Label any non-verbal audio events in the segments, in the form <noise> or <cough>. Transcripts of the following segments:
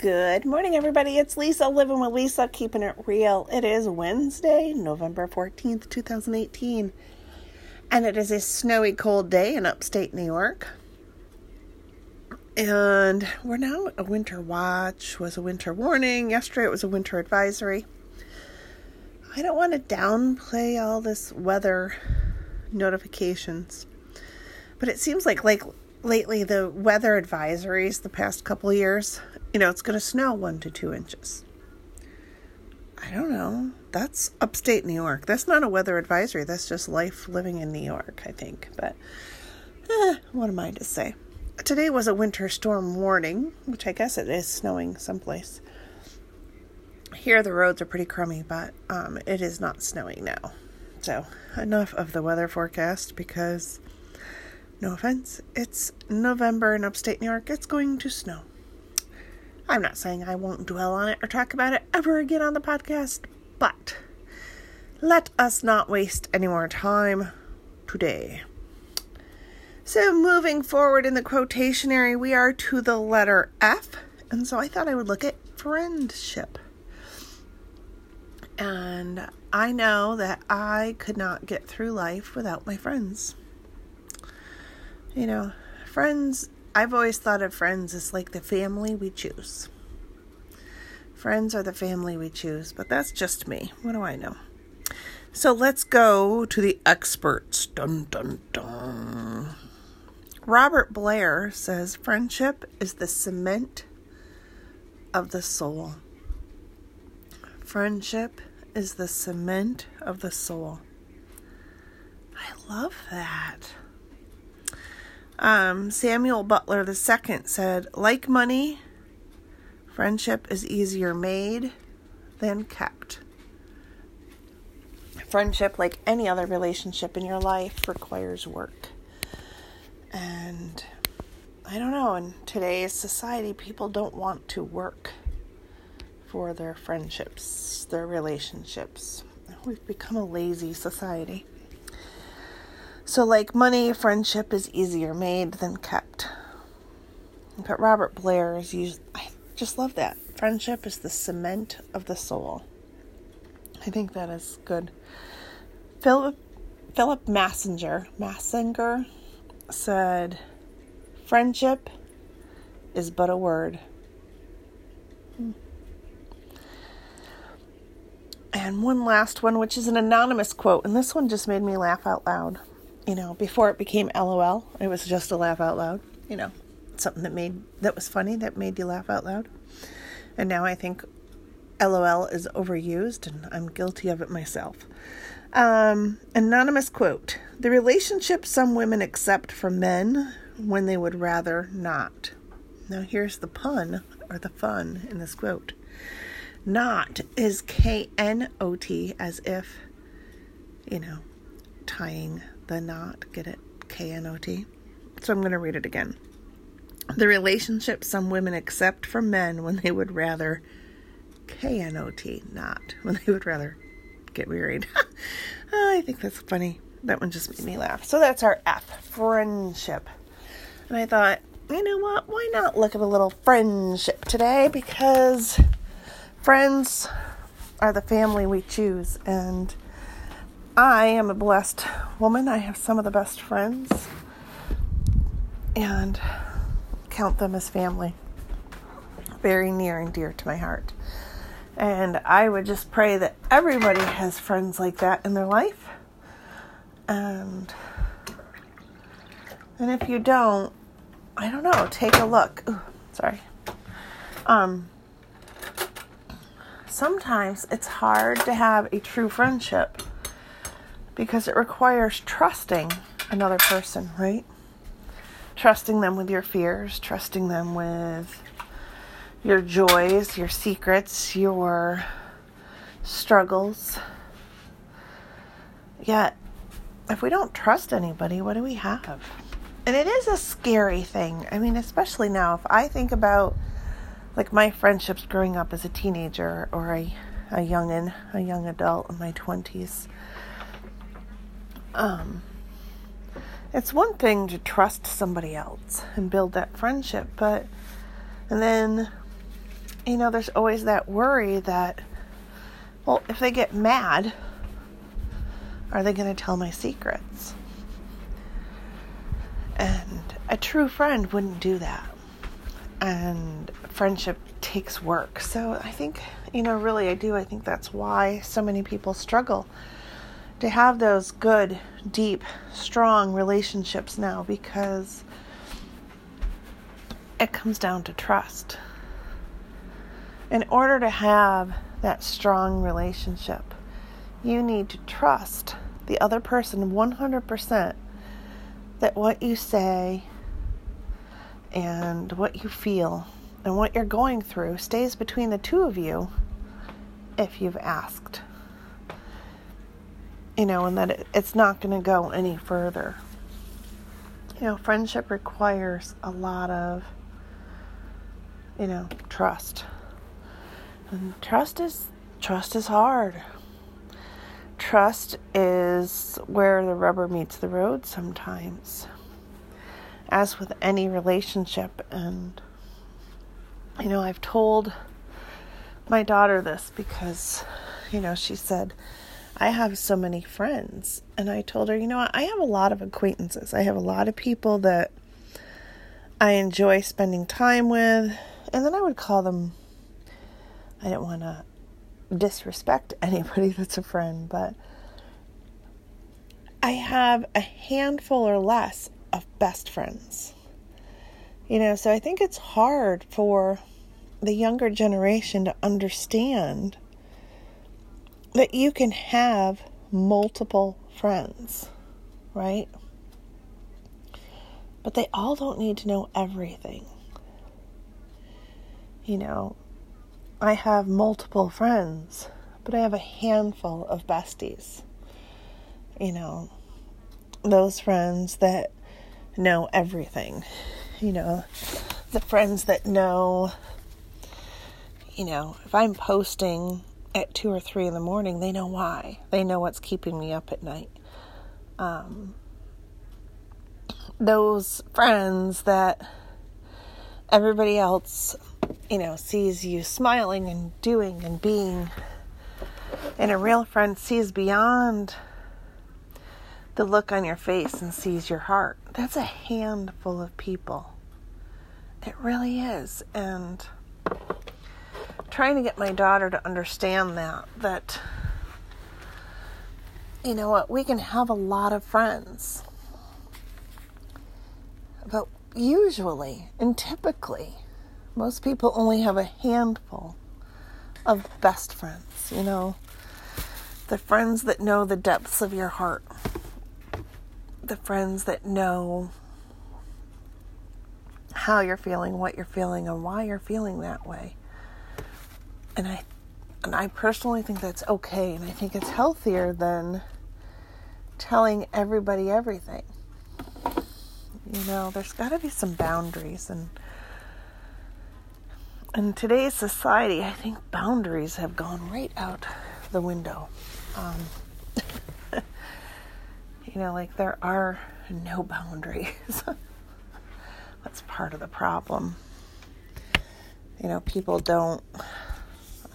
Good morning, everybody. It's Lisa living with Lisa, keeping it real. It is Wednesday, November 14th, 2018, and it is a snowy, cold day in upstate New York. And we're now a winter watch, was a winter warning. Yesterday it was a winter advisory. I don't want to downplay all this weather notifications, but it seems like like lately the weather advisories the past couple years you know, it's going to snow one to two inches. I don't know. That's upstate New York. That's not a weather advisory. That's just life living in New York, I think. But eh, what am I to say? Today was a winter storm warning, which I guess it is snowing someplace. Here the roads are pretty crummy, but um, it is not snowing now. So enough of the weather forecast because, no offense, it's November in upstate New York. It's going to snow. I'm not saying I won't dwell on it or talk about it ever again on the podcast, but let us not waste any more time today. So, moving forward in the quotationary, we are to the letter F, and so I thought I would look at friendship. And I know that I could not get through life without my friends. You know, friends I've always thought of friends as like the family we choose. Friends are the family we choose, but that's just me. What do I know? So let's go to the experts. Dun dun dun. Robert Blair says friendship is the cement of the soul. Friendship is the cement of the soul. I love that. Um, Samuel Butler II said, like money, friendship is easier made than kept. Friendship, like any other relationship in your life, requires work. And I don't know, in today's society, people don't want to work for their friendships, their relationships. We've become a lazy society. So, like money, friendship is easier made than kept. But Robert Blair is used, I just love that. Friendship is the cement of the soul. I think that is good. Philip Philip Massinger Massinger said, "Friendship is but a word." And one last one, which is an anonymous quote, and this one just made me laugh out loud you know, before it became LOL, it was just a laugh out loud, you know, something that made that was funny that made you laugh out loud. And now I think LOL is overused and I'm guilty of it myself. Um, anonymous quote The relationship some women accept from men when they would rather not. Now, here's the pun or the fun in this quote. Not is K N O T as if, you know, tying the knot. Get it? K N O T. So I'm going to read it again. The relationship some women accept from men when they would rather K N O T, not when they would rather get married. <laughs> oh, I think that's funny. That one just made me laugh. So that's our F, friendship. And I thought, you know what? Why not look at a little friendship today? Because friends are the family we choose. And I am a blessed woman. I have some of the best friends and count them as family. Very near and dear to my heart. And I would just pray that everybody has friends like that in their life. And and if you don't, I don't know, take a look. Ooh, sorry. Um sometimes it's hard to have a true friendship because it requires trusting another person, right? Trusting them with your fears, trusting them with your joys, your secrets, your struggles. Yet, if we don't trust anybody, what do we have? And it is a scary thing. I mean, especially now, if I think about like my friendships growing up as a teenager or a, a youngin, a young adult in my 20s um, it's one thing to trust somebody else and build that friendship, but and then you know, there's always that worry that, well, if they get mad, are they going to tell my secrets? And a true friend wouldn't do that. And friendship takes work. So I think, you know, really, I do. I think that's why so many people struggle to have those good, deep, strong relationships now because it comes down to trust. In order to have that strong relationship, you need to trust the other person 100% that what you say and what you feel and what you're going through stays between the two of you if you've asked. You know, and that it's not going to go any further. You know, friendship requires a lot of you know, trust. And trust is trust is hard. Trust is where the rubber meets the road sometimes. As with any relationship and you know, I've told my daughter this because you know, she said I have so many friends. And I told her, you know, I have a lot of acquaintances. I have a lot of people that I enjoy spending time with and then I would call them, I didn't want to disrespect <laughs> anybody that's a friend, but I have a handful or less of best friends. You know, so I think it's hard for the younger generation to understand that you can have multiple friends, right? But they all don't need to know everything you know, I have multiple friends, but I have a handful of besties. You know, those friends that know everything. You know, the friends that know, you know, if I'm posting at two or three in the morning, they know why. They know what's keeping me up at night. Um, those friends that everybody else you know, sees you smiling and doing and being. And a real friend sees beyond the look on your face and sees your heart. That's a handful of people. It really is. And trying to get my daughter to understand that, that, you know what, we can have a lot of friends. But usually and typically, most people only have a handful of best friends, you know, the friends that know the depths of your heart, the friends that know how you're feeling, what you're feeling, and why you're feeling that way. And I and I personally think that's okay, and I think it's healthier than telling everybody everything. You know, there's got to be some boundaries and in today's society, I think boundaries have gone right out the window. Um, <laughs> you know, like there are no boundaries. <laughs> That's part of the problem. You know, people don't,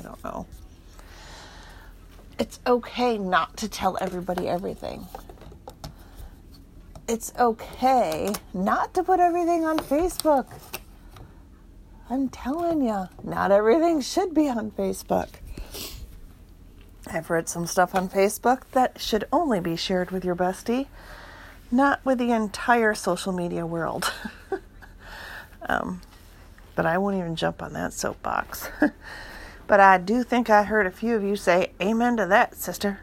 I don't know. It's okay not to tell everybody everything. It's okay not to put everything on Facebook. I'm telling you, not everything should be on Facebook. I've read some stuff on Facebook that should only be shared with your bestie, not with the entire social media world. <laughs> um, but I won't even jump on that soapbox. <laughs> but I do think I heard a few of you say, Amen to that, sister.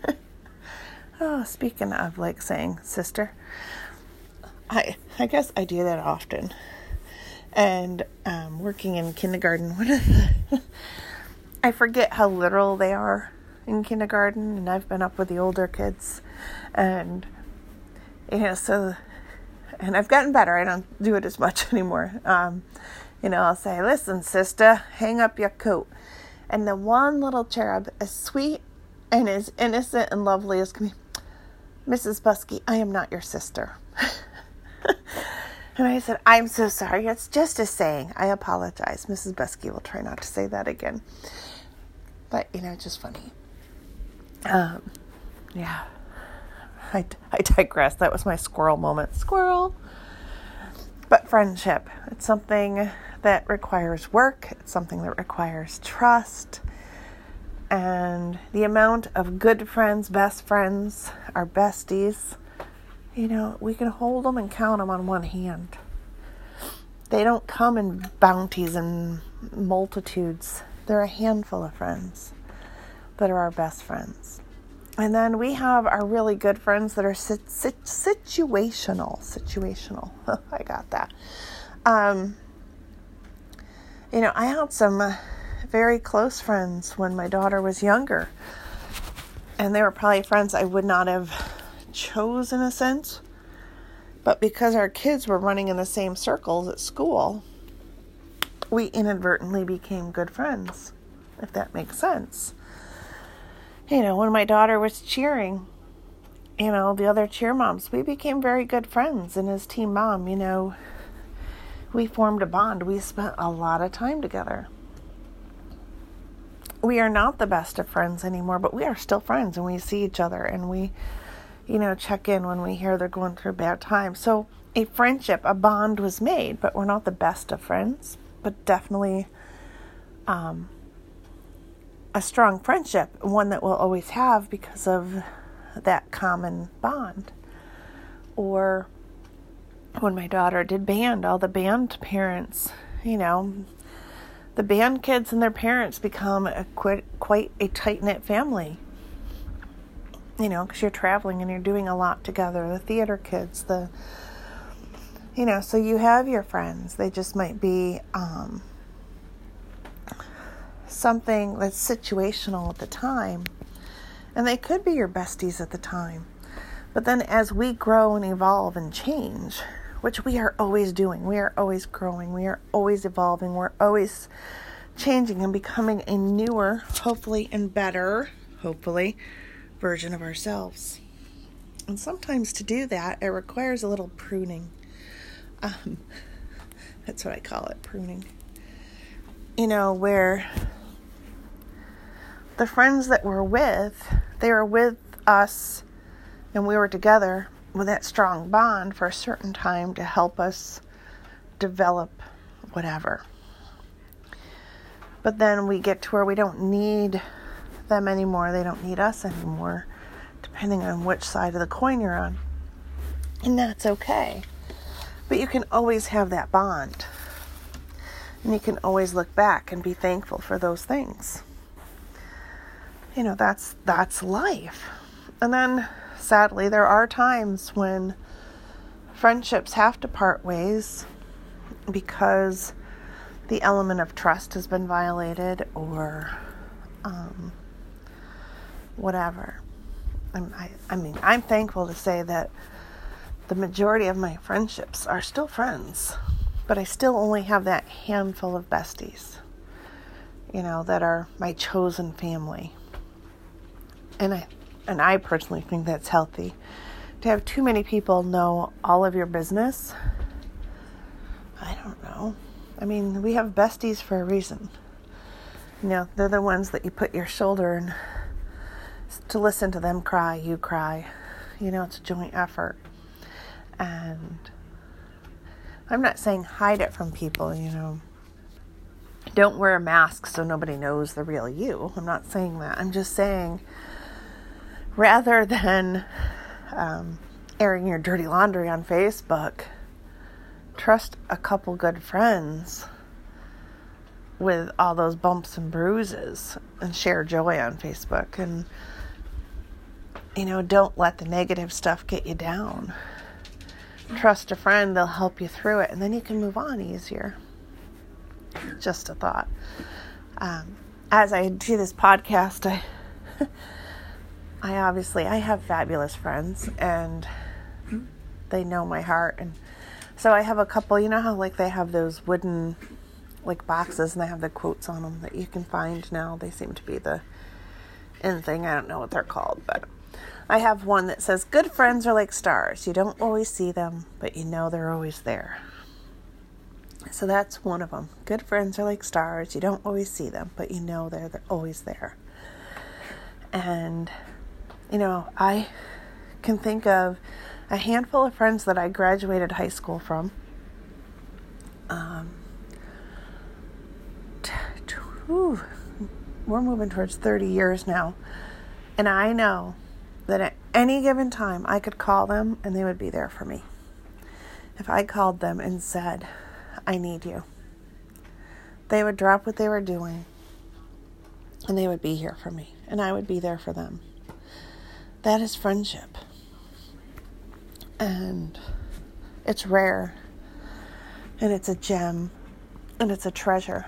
<laughs> oh, speaking of like saying sister, I I guess I do that often and um, working in kindergarten, one of the I forget how literal they are in kindergarten, and I've been up with the older kids, and you know, so and I've gotten better. I don't do it as much <laughs> anymore. Um, you know, I'll say, "Listen, sister, hang up your coat," and the one little cherub, as sweet and as innocent and lovely as can be, Mrs. Buskey, I am not your sister. <laughs> And I said, I'm so sorry. It's just a saying. I apologize. Mrs. Beskey will try not to say that again. But, you know, it's just funny. Um, yeah. I, I digress. That was my squirrel moment. Squirrel. But friendship, it's something that requires work, it's something that requires trust. And the amount of good friends, best friends, our besties, you know, we can hold them and count them on one hand. They don't come in bounties and multitudes. They're a handful of friends that are our best friends. And then we have our really good friends that are sit- sit- situational. Situational. <laughs> I got that. Um, you know, I had some uh, very close friends when my daughter was younger. And they were probably friends I would not have chose in a sense. But because our kids were running in the same circles at school, we inadvertently became good friends, if that makes sense you know, when my daughter was cheering, you know, the other cheer moms, we became very good friends. And as team mom, you know, we formed a bond. We spent a lot of time together. We are not the best of friends anymore, but we are still friends and we see each other and we, you know, check in when we hear they're going through bad time. So a friendship, a bond was made, but we're not the best of friends, but definitely um, a strong friendship, one that we'll always have because of that common bond. Or when my daughter did band, all the band parents, you know, the band kids and their parents become a quite, quite a tight knit family. You know, because you're traveling and you're doing a lot together. The theater kids, the, you know, so you have your friends. They just might be, um, something that's situational at the time. And they could be your besties at the time. But then as we grow and evolve and change, which we are always doing, we are always growing, we are always evolving, we're always changing and becoming a newer, hopefully, and better, hopefully, version of ourselves. And sometimes to do that, it requires a little pruning. Um, <laughs> that's what I call it pruning. You know, where the friends that we're with, they were with us and we were together with that strong bond for a certain time to help us develop whatever. But then we get to where we don't need them anymore, they don't need us anymore, depending on which side of the coin you're on. And that's okay. But you can always have that bond. And you can always look back and be thankful for those things you know that's that's life. And then sadly there are times when friendships have to part ways because the element of trust has been violated or um, whatever. I, I mean i'm thankful to say that the majority of my friendships are still friends but i still only have that handful of besties you know that are my chosen family and I and I personally think that's healthy. To have too many people know all of your business, I don't know. I mean, we have besties for a reason. You know, they're the ones that you put your shoulder and to listen to them cry, you cry. You know, it's a joint effort. And I'm not saying hide it from people, you know. Don't wear a mask so nobody knows the real you. I'm not saying that. I'm just saying rather than um, airing your dirty laundry on Facebook, trust a couple good friends with all those bumps and bruises and share joy on Facebook. And, you know, don't let the negative stuff get you down. Trust a friend, they'll help you through it, and then you can move on easier. Just a thought. Um, as I do this podcast, I. <laughs> I obviously I have fabulous friends and they know my heart and so I have a couple you know how like they have those wooden like boxes and they have the quotes on them that you can find now they seem to be the in thing I don't know what they're called but I have one that says, Good friends are like stars. You don't always see them, but you know they're always there. So that's one of them. Good friends are like stars. You don't always see them, but you know they're, they're always there. And, you know, I can think of a handful of friends that I graduated high school from. Um, t- t- whew, we're moving towards 30 years now. And I know that at any given time I could call them and they would be there for me. If I called them and said, I need you, they would drop what they were doing and they would be here for me and I would be there for them. That is friendship. And it's rare and it's a gem and it's a treasure.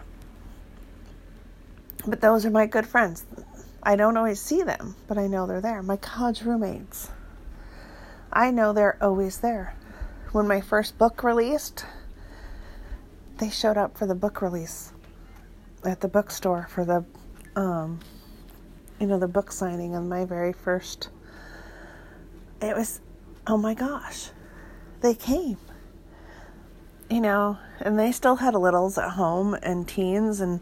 But those are my good friends. I don't always see them, but I know they're there. My college roommates. I know they're always there. When my first book released, they showed up for the book release at the bookstore for the um, you know, the book signing on my very first. It was, oh my gosh, they came. You know, and they still had littles at home and teens, and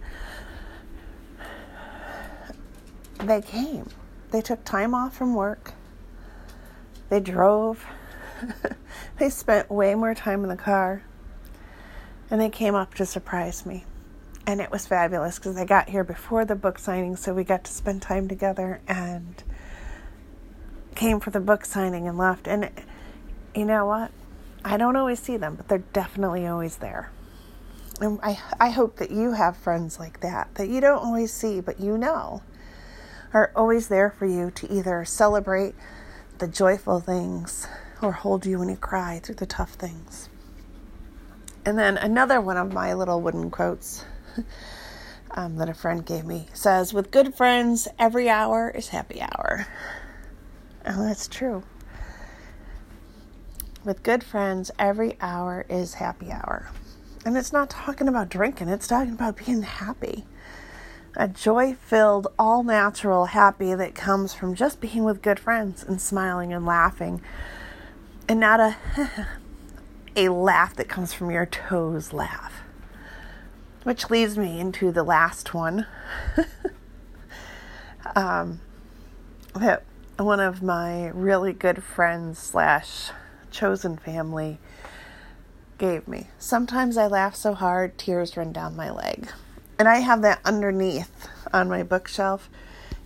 they came. They took time off from work. They drove. <laughs> they spent way more time in the car. And they came up to surprise me and it was fabulous because they got here before the book signing, so we got to spend time together and came for the book signing and left. And you know what? I don't always see them, but they're definitely always there. And I, I hope that you have friends like that, that you don't always see, but you know are always there for you to either celebrate the joyful things or hold you when you cry through the tough things. And then another one of my little wooden quotes <laughs> um, that a friend gave me says, With good friends, every hour is happy hour. Oh, that's true. With good friends, every hour is happy hour. And it's not talking about drinking, it's talking about being happy. A joy filled, all natural happy that comes from just being with good friends and smiling and laughing. And not a <laughs> a laugh that comes from your toes laugh. Which leads me into the last one. <laughs> um, that one of my really good friends slash chosen family gave me. Sometimes I laugh so hard, tears run down my leg. And I have that underneath on my bookshelf.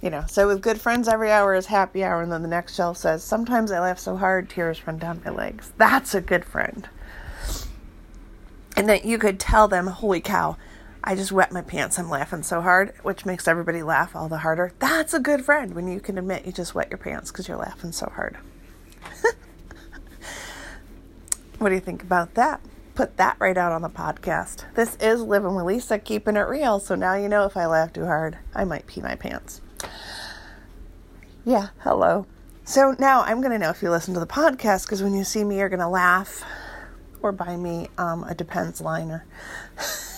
You know, so with good friends, every hour is happy hour. And then the next shelf says, Sometimes I laugh so hard, tears run down my legs. That's a good friend and that you could tell them, holy cow, I just wet my pants. I'm laughing so hard, which makes everybody laugh all the harder. That's a good friend when you can admit you just wet your pants because you're laughing so hard. <laughs> what do you think about that? Put that right out on the podcast. This is Living with Lisa, keeping it real. So now you know if I laugh too hard, I might pee my pants. Yeah, hello. So now I'm going to know if you listen to the podcast because when you see me, you're going to laugh or buy me um, a Depends liner. <laughs>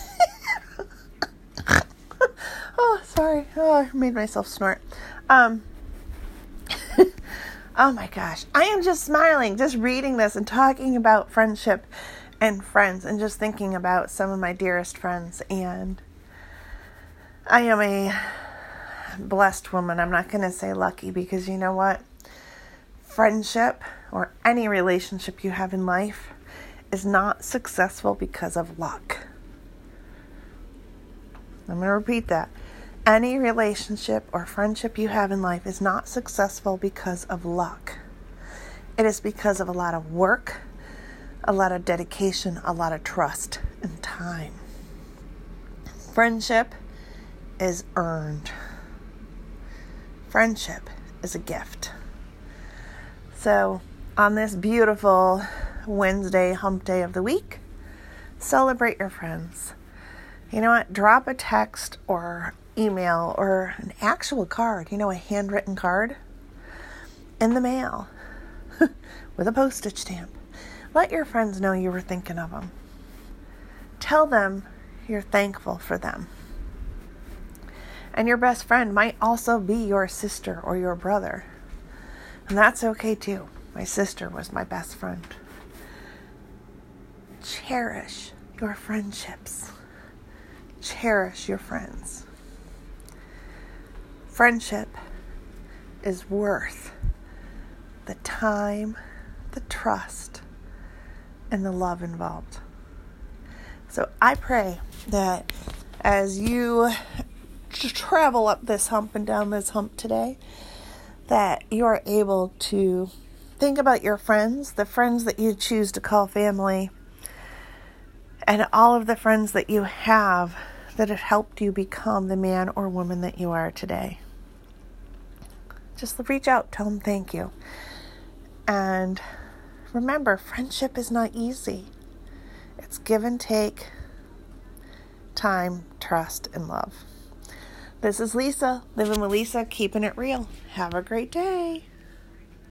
oh, sorry. Oh, I made myself snort. Um, <laughs> oh my gosh. I am just smiling, just reading this and talking about friendship and friends and just thinking about some of my dearest friends. And I am a blessed woman. I'm not going to say lucky because you know what? Friendship or any relationship you have in life is not successful because of luck. I'm going to repeat that. Any relationship or friendship you have in life is not successful because of luck. It is because of a lot of work, a lot of dedication, a lot of trust, and time. Friendship is earned. Friendship is a gift. So, on this beautiful Wednesday, hump day of the week, celebrate your friends. You know what? Drop a text or email or an actual card, you know, a handwritten card in the mail <laughs> with a postage stamp. Let your friends know you were thinking of them. Tell them you're thankful for them. And your best friend might also be your sister or your brother. And that's okay too. My sister was my best friend. Cherish your friendships. Cherish your friends. Friendship is worth the time, the trust, and the love involved. So I pray that as you travel up this hump and down this hump today, that you are able to think about your friends, the friends that you choose to call family, and all of the friends that you have that have helped you become the man or woman that you are today. Just reach out, tell them thank you. And remember, friendship is not easy. It's give and take, time, trust, and love. This is Lisa, living with Lisa, keeping it real. Have a great day.